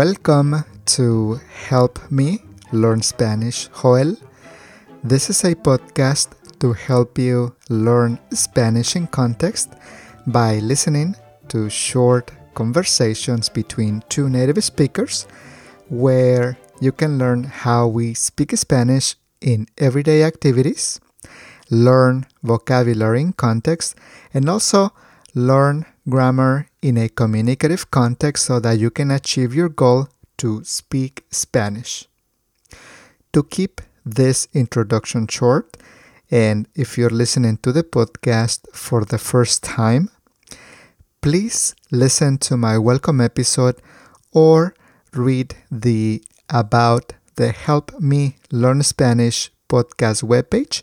Welcome to Help Me Learn Spanish, Joel. This is a podcast to help you learn Spanish in context by listening to short conversations between two native speakers where you can learn how we speak Spanish in everyday activities, learn vocabulary in context, and also learn grammar in a communicative context so that you can achieve your goal to speak Spanish. To keep this introduction short, and if you're listening to the podcast for the first time, please listen to my welcome episode or read the About the Help Me Learn Spanish podcast webpage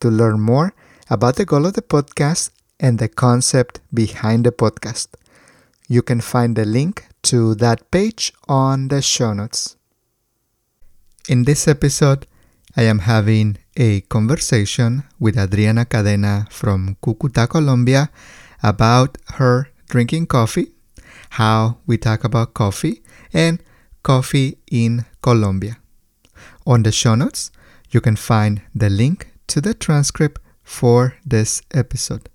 to learn more about the goal of the podcast and the concept behind the podcast. You can find the link to that page on the show notes. In this episode, I am having a conversation with Adriana Cadena from Cucuta, Colombia about her drinking coffee, how we talk about coffee, and coffee in Colombia. On the show notes, you can find the link to the transcript for this episode.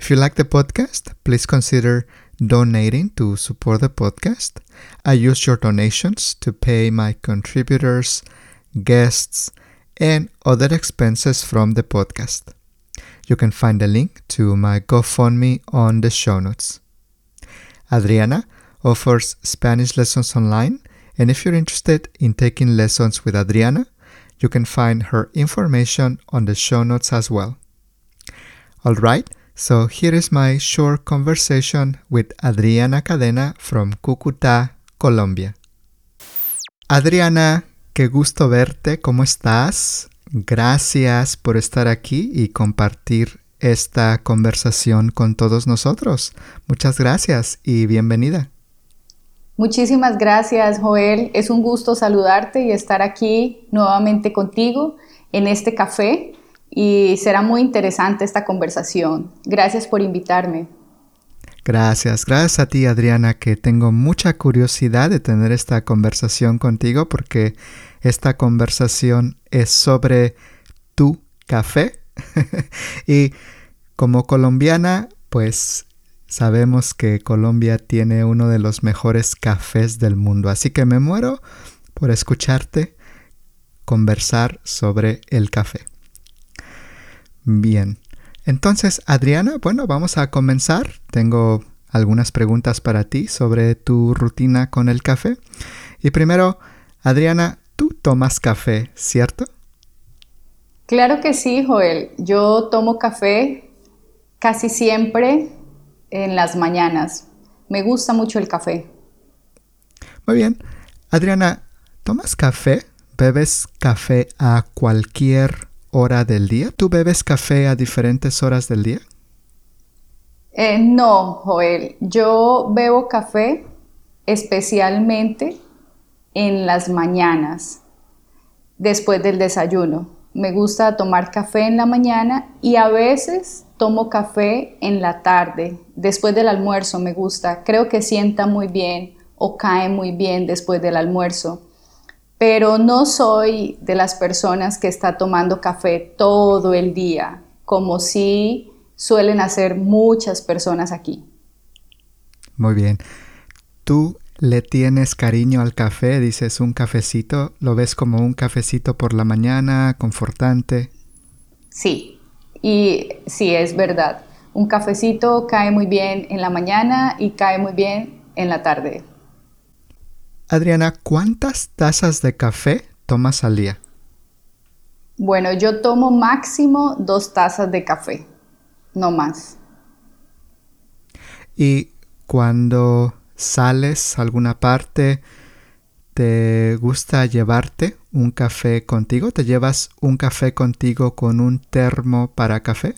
If you like the podcast, please consider donating to support the podcast. I use your donations to pay my contributors, guests, and other expenses from the podcast. You can find the link to my GoFundMe on the show notes. Adriana offers Spanish lessons online, and if you're interested in taking lessons with Adriana, you can find her information on the show notes as well. All right, so here is my short conversation with Adriana Cadena from Cúcuta, Colombia. Adriana, qué gusto verte, ¿cómo estás? Gracias por estar aquí y compartir esta conversación con todos nosotros. Muchas gracias y bienvenida. Muchísimas gracias, Joel. Es un gusto saludarte y estar aquí nuevamente contigo en este café y será muy interesante esta conversación. Gracias por invitarme. Gracias, gracias a ti Adriana, que tengo mucha curiosidad de tener esta conversación contigo porque esta conversación es sobre tu café. y como colombiana, pues sabemos que Colombia tiene uno de los mejores cafés del mundo, así que me muero por escucharte conversar sobre el café. Bien. Entonces, Adriana, bueno, vamos a comenzar. Tengo algunas preguntas para ti sobre tu rutina con el café. Y primero, Adriana, tú tomas café, ¿cierto? Claro que sí, Joel. Yo tomo café casi siempre en las mañanas. Me gusta mucho el café. Muy bien. Adriana, ¿tomas café? ¿Bebes café a cualquier hora del día? ¿Tú bebes café a diferentes horas del día? Eh, no, Joel. Yo bebo café especialmente en las mañanas, después del desayuno. Me gusta tomar café en la mañana y a veces tomo café en la tarde, después del almuerzo me gusta. Creo que sienta muy bien o cae muy bien después del almuerzo pero no soy de las personas que está tomando café todo el día, como si suelen hacer muchas personas aquí. Muy bien. ¿Tú le tienes cariño al café? Dices un cafecito, ¿lo ves como un cafecito por la mañana, confortante? Sí, y sí, es verdad. Un cafecito cae muy bien en la mañana y cae muy bien en la tarde. Adriana, ¿cuántas tazas de café tomas al día? Bueno, yo tomo máximo dos tazas de café, no más. ¿Y cuando sales a alguna parte, te gusta llevarte un café contigo? ¿Te llevas un café contigo con un termo para café?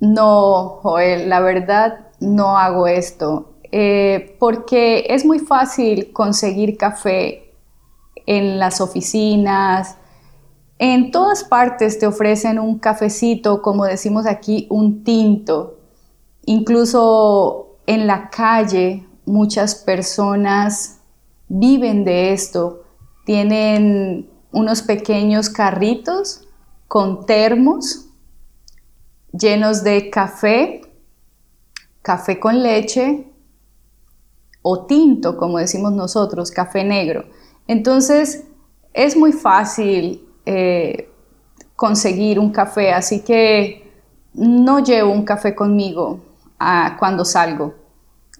No, Joel, la verdad no hago esto. Eh, porque es muy fácil conseguir café en las oficinas, en todas partes te ofrecen un cafecito, como decimos aquí, un tinto. Incluso en la calle muchas personas viven de esto. Tienen unos pequeños carritos con termos llenos de café, café con leche o tinto, como decimos nosotros, café negro. Entonces, es muy fácil eh, conseguir un café, así que no llevo un café conmigo ah, cuando salgo.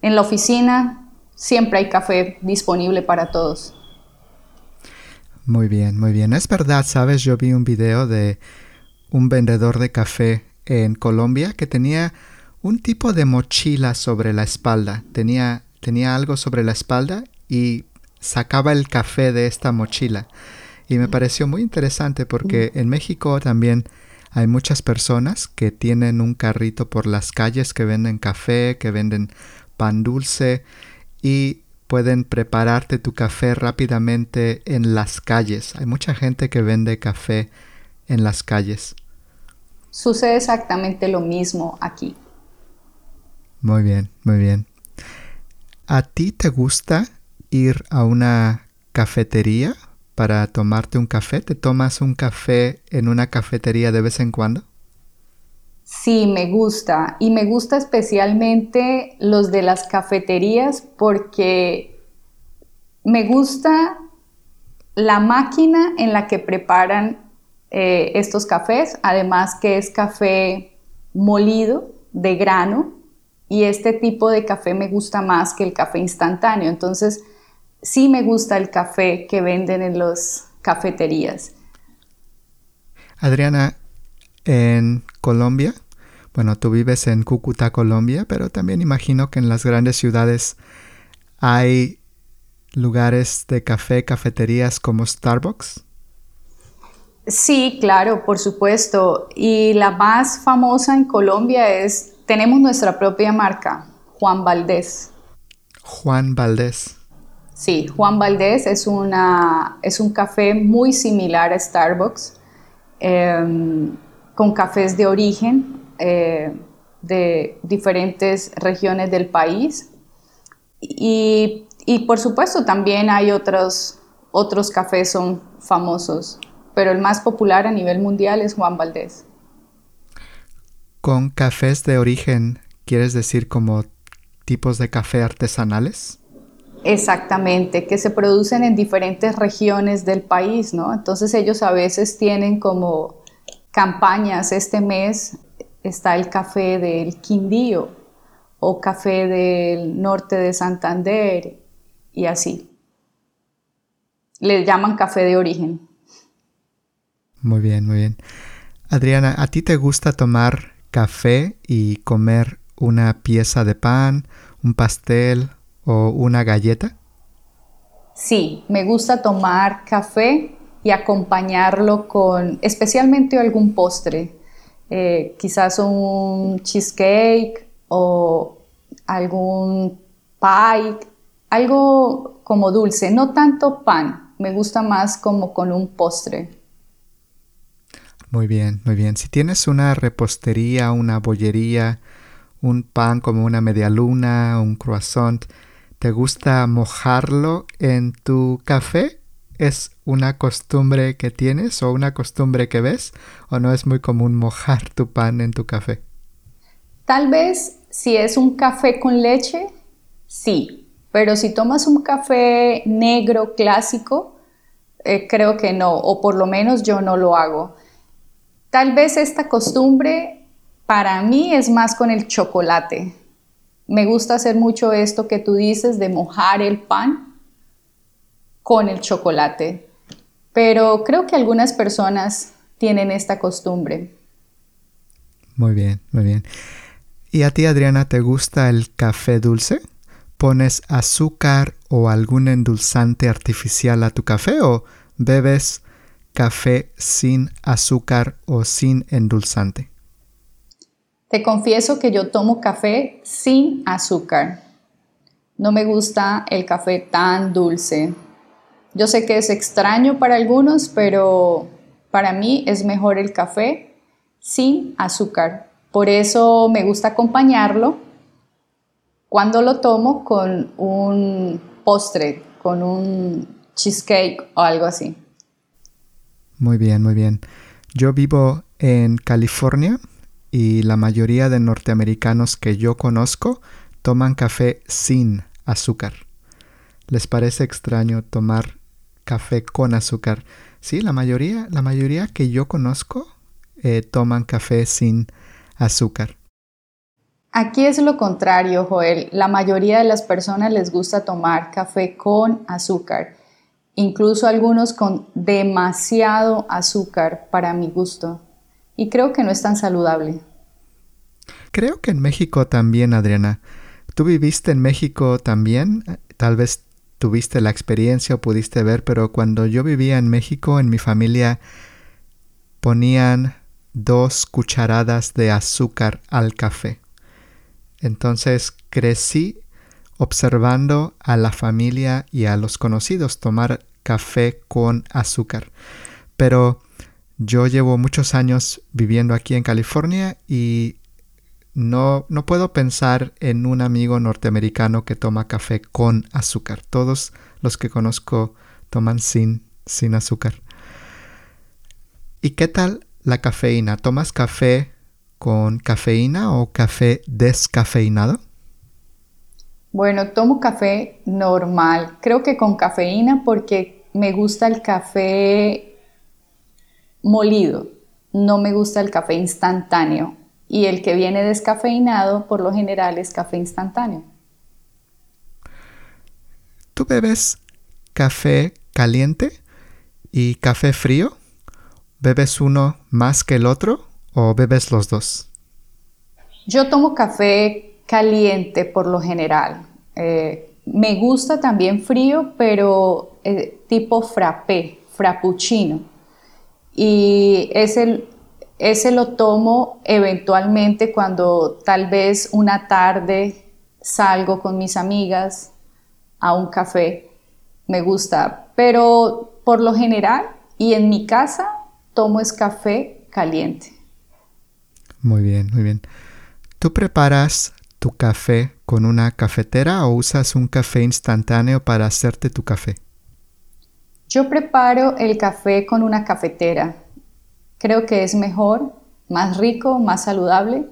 En la oficina siempre hay café disponible para todos. Muy bien, muy bien. Es verdad, sabes, yo vi un video de un vendedor de café en Colombia que tenía un tipo de mochila sobre la espalda. Tenía, tenía algo sobre la espalda y sacaba el café de esta mochila. Y me pareció muy interesante porque en México también hay muchas personas que tienen un carrito por las calles que venden café, que venden pan dulce y pueden prepararte tu café rápidamente en las calles. Hay mucha gente que vende café en las calles. Sucede exactamente lo mismo aquí. Muy bien, muy bien. ¿A ti te gusta ir a una cafetería para tomarte un café? ¿Te tomas un café en una cafetería de vez en cuando? Sí, me gusta. Y me gusta especialmente los de las cafeterías porque me gusta la máquina en la que preparan eh, estos cafés, además que es café molido de grano y este tipo de café me gusta más que el café instantáneo. Entonces, sí me gusta el café que venden en las cafeterías. Adriana, en Colombia, bueno, tú vives en Cúcuta, Colombia, pero también imagino que en las grandes ciudades hay lugares de café, cafeterías como Starbucks. Sí, claro, por supuesto. Y la más famosa en Colombia es, tenemos nuestra propia marca, Juan Valdés. Juan Valdés. Sí, Juan Valdés es, una, es un café muy similar a Starbucks, em, con cafés de origen eh, de diferentes regiones del país. Y, y, por supuesto también hay otros, otros cafés son famosos, pero el más popular a nivel mundial es Juan Valdés. ¿Con cafés de origen quieres decir como tipos de café artesanales? Exactamente, que se producen en diferentes regiones del país, ¿no? Entonces ellos a veces tienen como campañas. Este mes está el café del Quindío o café del norte de Santander y así. Le llaman café de origen. Muy bien, muy bien. Adriana, ¿a ti te gusta tomar café y comer una pieza de pan, un pastel o una galleta? Sí, me gusta tomar café y acompañarlo con especialmente algún postre, eh, quizás un cheesecake o algún pie, algo como dulce, no tanto pan, me gusta más como con un postre. Muy bien, muy bien. Si tienes una repostería, una bollería, un pan como una media luna, un croissant, ¿Te gusta mojarlo en tu café? ¿Es una costumbre que tienes o una costumbre que ves? ¿O no es muy común mojar tu pan en tu café? Tal vez si es un café con leche, sí. Pero si tomas un café negro clásico, eh, creo que no, o por lo menos yo no lo hago. Tal vez esta costumbre para mí es más con el chocolate. Me gusta hacer mucho esto que tú dices de mojar el pan con el chocolate, pero creo que algunas personas tienen esta costumbre. Muy bien, muy bien. ¿Y a ti, Adriana, te gusta el café dulce? ¿Pones azúcar o algún endulzante artificial a tu café o bebes café sin azúcar o sin endulzante? Te confieso que yo tomo café sin azúcar. No me gusta el café tan dulce. Yo sé que es extraño para algunos, pero para mí es mejor el café sin azúcar. Por eso me gusta acompañarlo Cuando lo tomo con un postre, con un cheesecake o algo así. Muy bien, muy bien. Yo vivo en California y la mayoría de norteamericanos que yo conozco toman café sin azúcar. ¿Les parece extraño tomar café con azúcar? Sí, la mayoría, la mayoría que yo conozco eh, toman café sin azúcar. Aquí es lo contrario, Joel. La mayoría de las personas les gusta tomar café con azúcar, incluso algunos con demasiado azúcar para mi gusto. Y creo que no es tan saludable. Creo que en México también, Adriana. ¿Tú viviste en México también? Tal vez tuviste la experiencia o pudiste ver, pero cuando yo vivía en México, en mi familia ponían dos cucharadas de azúcar al café. Entonces crecí observando a la familia y a los conocidos tomar café con azúcar. Pero yo llevo muchos años viviendo aquí en California y no, no puedo pensar en un amigo norteamericano que toma café con azúcar. Todos los que conozco toman sin, sin azúcar. ¿Y qué tal la cafeína? ¿Tomas café con cafeína o café descafeinado? Bueno, tomo café normal. Creo que con cafeína porque me gusta el café molido. No me gusta el café instantáneo. Y el que viene descafeinado por lo general es café instantáneo. ¿Tú bebes café caliente y café frío? ¿Bebes uno más que el otro o bebes los dos? Yo tomo café caliente por lo general. Eh, me gusta también frío, pero eh, tipo frappé, frappuccino. Y ese, ese lo tomo eventualmente cuando tal vez una tarde salgo con mis amigas a un café. Me gusta, pero por lo general y en mi casa tomo es café caliente. Muy bien, muy bien. ¿Tú preparas tu café con una cafetera o usas un café instantáneo para hacerte tu café? Yo preparo el café con una cafetera. Creo que es mejor, más rico, más saludable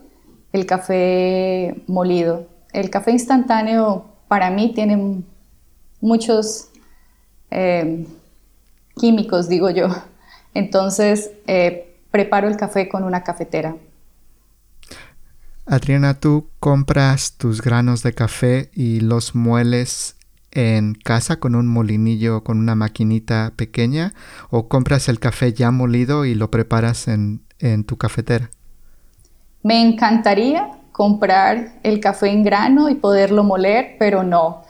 el café molido. El café instantáneo para mí tiene muchos eh, químicos, digo yo. Entonces, eh, preparo el café con una cafetera. Adriana, ¿tú compras tus granos de café y los mueles en casa con un molinillo, con una maquinita pequeña? ¿O compras el café ya molido y lo preparas en, en tu cafetera? Me encantaría comprar el café en grano y poderlo moler, pero no.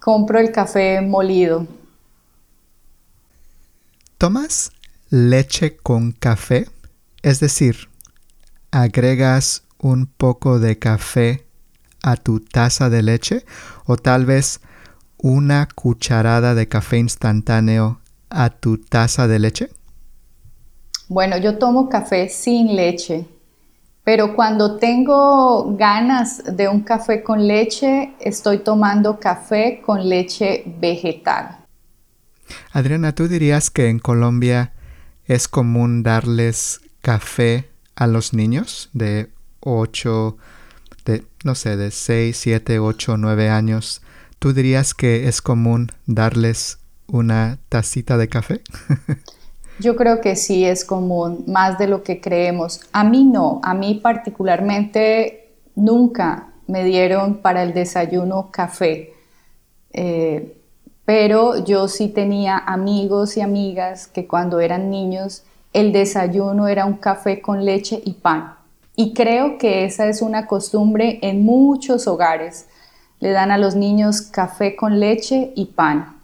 Compro el café molido. ¿Tomas leche con café, es decir, agregas un poco de café a tu taza de leche o tal vez una cucharada de café instantáneo a tu taza de leche? Bueno, yo tomo café sin leche, pero cuando tengo ganas de un café con leche, estoy tomando café con leche vegetal. Adriana, ¿tú dirías que en Colombia es común darles café a los niños de 8, de, no sé, de 6, 7, 8, 9 años. ¿Tú dirías que es común darles una tacita de café? Yo creo que sí es común, más de lo que creemos. A mí no, a mí particularmente nunca me dieron para el desayuno café. Eh, pero yo sí tenía amigos y amigas que cuando eran niños el desayuno era un café con leche y pan. Y creo que esa es una costumbre en muchos hogares. Le dan a los niños café con leche y pan.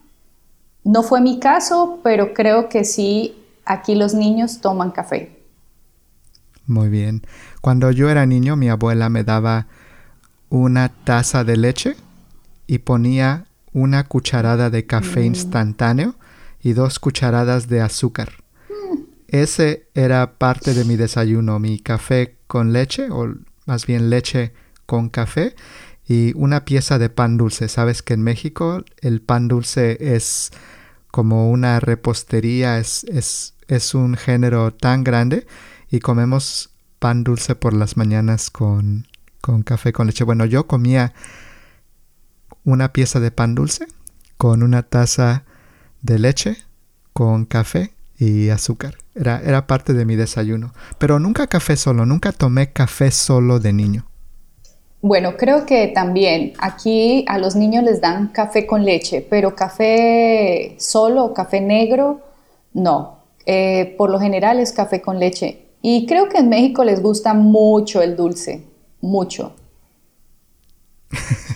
No fue mi caso, pero creo que sí, aquí los niños toman café. Muy bien. Cuando yo era niño, mi abuela me daba una taza de leche y ponía una cucharada de café mm. instantáneo y dos cucharadas de azúcar. Mm. Ese era parte de mi desayuno, mi café con leche, o más bien leche con café, y una pieza de pan dulce. Sabes que en México el pan dulce es como una repostería, es, es, es un género tan grande y comemos pan dulce por las mañanas con, con café con leche. Bueno, yo comía una pieza de pan dulce con una taza de leche con café y azúcar. Era, era parte de mi desayuno. Pero nunca café solo, nunca tomé café solo de niño. Bueno, creo que también aquí a los niños les dan café con leche, pero café solo, café negro, no. Eh, por lo general es café con leche. Y creo que en México les gusta mucho el dulce, mucho.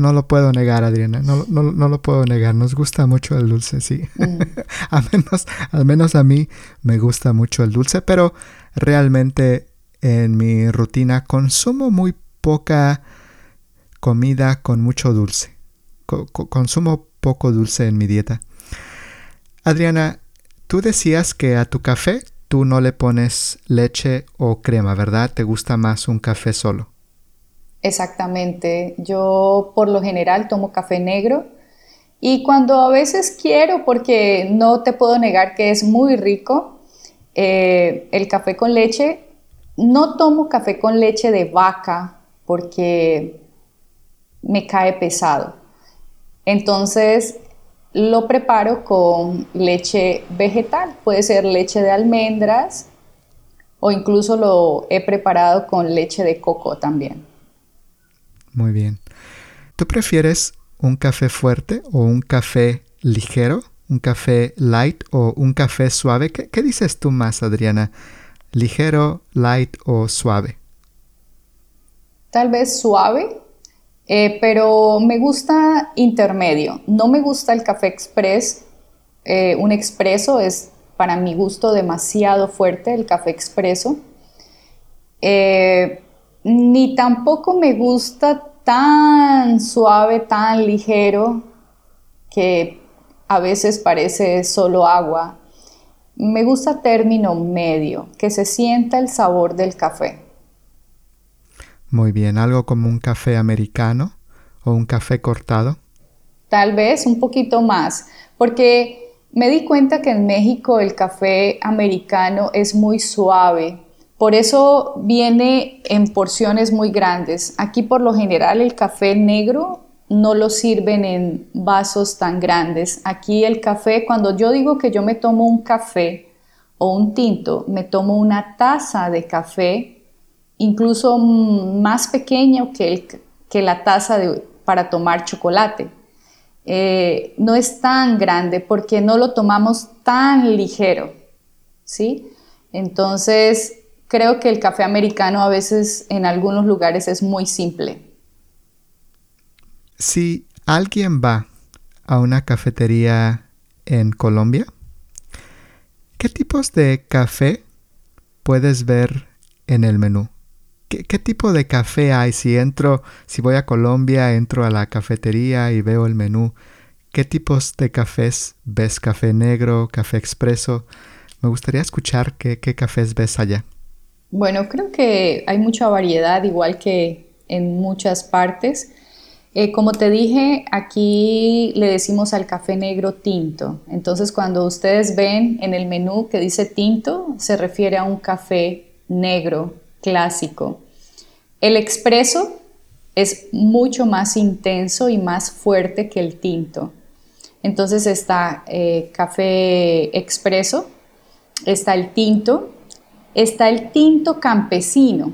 no lo puedo negar, Adriana, no, no, lo puedo negar, nos gusta mucho el dulce, sí. Mm. al, menos, al menos a mí me gusta mucho el dulce, pero realmente en mi rutina consumo muy poca comida con mucho dulce. consumo poco dulce en mi dieta. Adriana, tú decías que a tu café tú no le pones leche o crema, ¿verdad? ¿Te gusta más un café solo? Exactamente. Yo por lo general tomo café negro y cuando a veces quiero, porque no te puedo negar que es muy rico, eh, el café con leche, no tomo café con leche de vaca porque me cae pesado. Entonces lo preparo con leche vegetal, puede ser leche de almendras o incluso lo he preparado con leche de coco también. Muy bien. ¿Tú prefieres un café fuerte o un café ligero? ¿Un café light o un café suave? ¿Qué, qué dices tú más, Adriana? ¿Ligero, light o suave? tal vez suave, eh, pero me gusta intermedio. No me gusta el café express. Eh, un expreso es para mi gusto demasiado fuerte, el café expreso. Eh, ni tampoco me gusta tan suave, tan ligero, que a veces parece solo agua. Me gusta término medio, que se sienta el sabor del café. Muy bien, algo como un café americano o un café cortado. Tal vez un poquito más, porque me di cuenta que en México el café americano es muy suave, por eso viene en porciones muy grandes. Aquí por lo general el café negro no lo sirven en vasos tan grandes. Aquí el café, cuando yo digo que yo me tomo un café o un tinto, me tomo una taza de café incluso más pequeño que, que la taza para tomar chocolate. Eh, no es tan grande porque no lo tomamos tan ligero, ¿sí? Entonces, creo que el café americano a veces en algunos lugares es muy simple. Si alguien va a una cafetería en Colombia, ¿qué tipos de café puedes ver en el menú? ¿Qué, tipo de café hay? Si entro, si voy a Colombia, entro a la cafetería y veo el menú. ¿Qué tipos de cafés ves? ¿Café negro? ¿Café expreso? Me gustaría escuchar qué, cafés ves allá. Bueno, creo que hay mucha variedad, igual que en muchas partes. Eh, como te dije, aquí le decimos al café negro tinto. Entonces, cuando ustedes ven en el menú que dice tinto, se refiere a un café negro clásico. El expreso es mucho más intenso y más fuerte que el tinto. Entonces está eh, café expreso, está el tinto, está el tinto campesino.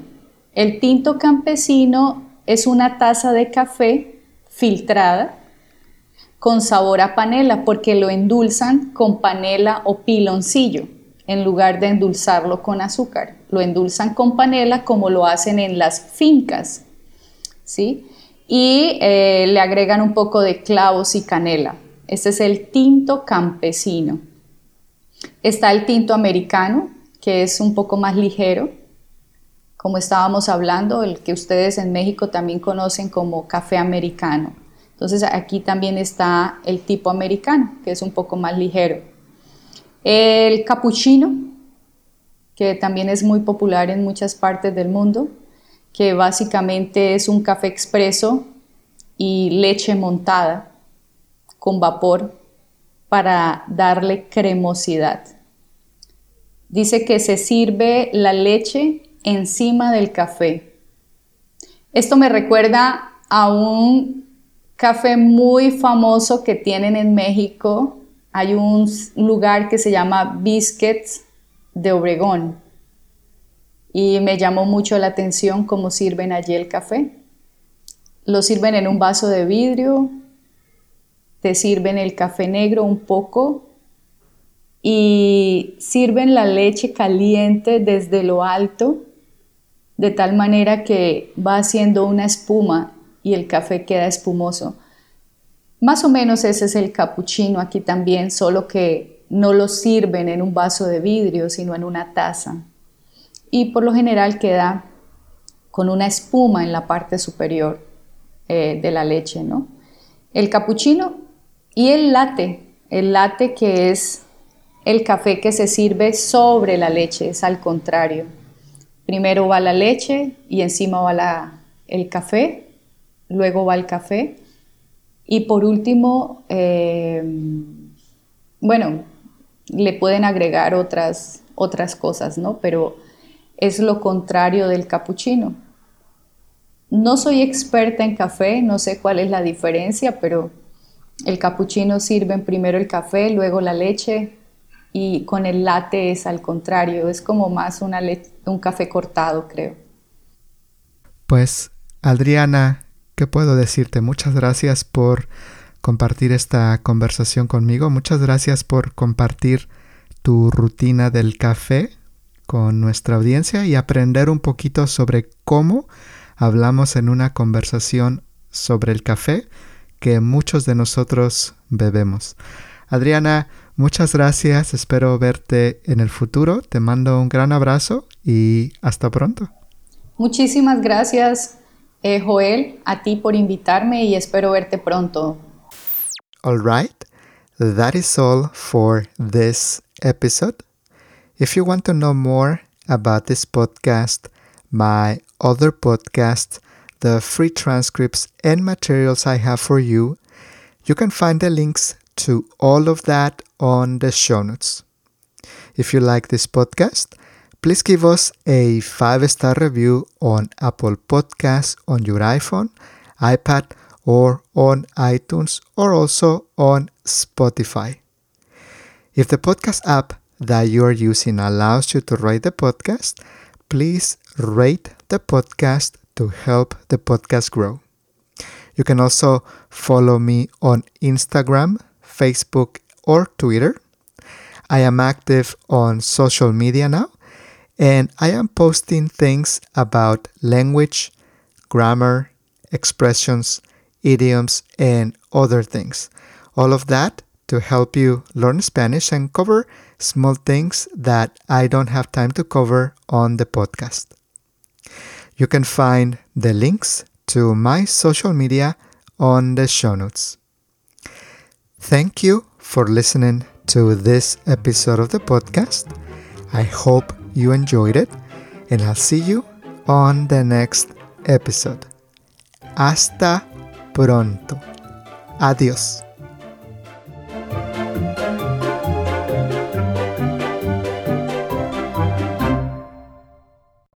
El tinto campesino es una taza de café filtrada con sabor a panela porque lo endulzan con panela o piloncillo en lugar de endulzarlo con azúcar. Lo endulzan con panela como lo hacen en las fincas, ¿sí? Y eh, le agregan un poco de clavos y canela. Este es el tinto campesino. Está el tinto americano, que es un poco más ligero, como estábamos hablando, el que ustedes en México también conocen como café americano. Entonces aquí también está el tipo americano, que es un poco más ligero. El cappuccino, que también es muy popular en muchas partes del mundo, que básicamente es un café expreso y leche montada con vapor para darle cremosidad. Dice que se sirve la leche encima del café. Esto me recuerda a un café muy famoso que tienen en México. Hay un lugar que se llama Biscuits de Obregón y me llamó mucho la atención cómo sirven allí el café. Lo sirven en un vaso de vidrio, te sirven el café negro un poco y sirven la leche caliente desde lo alto, de tal manera que va haciendo una espuma y el café queda espumoso. Más o menos ese es el capuchino aquí también, solo que no lo sirven en un vaso de vidrio, sino en una taza y por lo general queda con una espuma en la parte superior eh, de la leche, ¿no? El capuchino y el latte, el latte que es el café que se sirve sobre la leche, es al contrario. Primero va la leche y encima va el café, luego va el café y por último, eh, bueno, le pueden agregar otras, otras cosas, ¿no? Pero es lo contrario del capuchino. No soy experta en café, no sé cuál es la diferencia, pero el capuchino sirve primero el café, luego la leche y con el latte es al contrario, es como más una un café cortado, creo. Pues, Adriana, ¿qué puedo decirte? Muchas gracias por compartir esta conversación conmigo, muchas gracias por compartir tu rutina del café con nuestra audiencia y aprender un poquito sobre cómo hablamos en una conversación sobre el café que muchos de nosotros bebemos. Adriana, muchas gracias, espero verte en el futuro, te mando un gran abrazo y hasta pronto. Muchísimas gracias, eh, Joel, a ti por invitarme y espero verte pronto. All right, that is all for this episode. If you want to know more about this podcast, my other podcasts, the free transcripts and materials I have for you, you can find the links to all of that on the show notes. If you like this podcast, please give us a five star review on Apple Podcasts on your iPhone, iPad, or on iTunes, or also on Spotify. If the podcast app that you are using allows you to rate the podcast, please rate the podcast to help the podcast grow. You can also follow me on Instagram, Facebook, or Twitter. I am active on social media now, and I am posting things about language, grammar, expressions, idioms, and other things. All of that to help you learn Spanish and cover small things that I don't have time to cover on the podcast. You can find the links to my social media on the show notes. Thank you for listening to this episode of the podcast. I hope you enjoyed it, and I'll see you on the next episode. Hasta pronto. Adiós.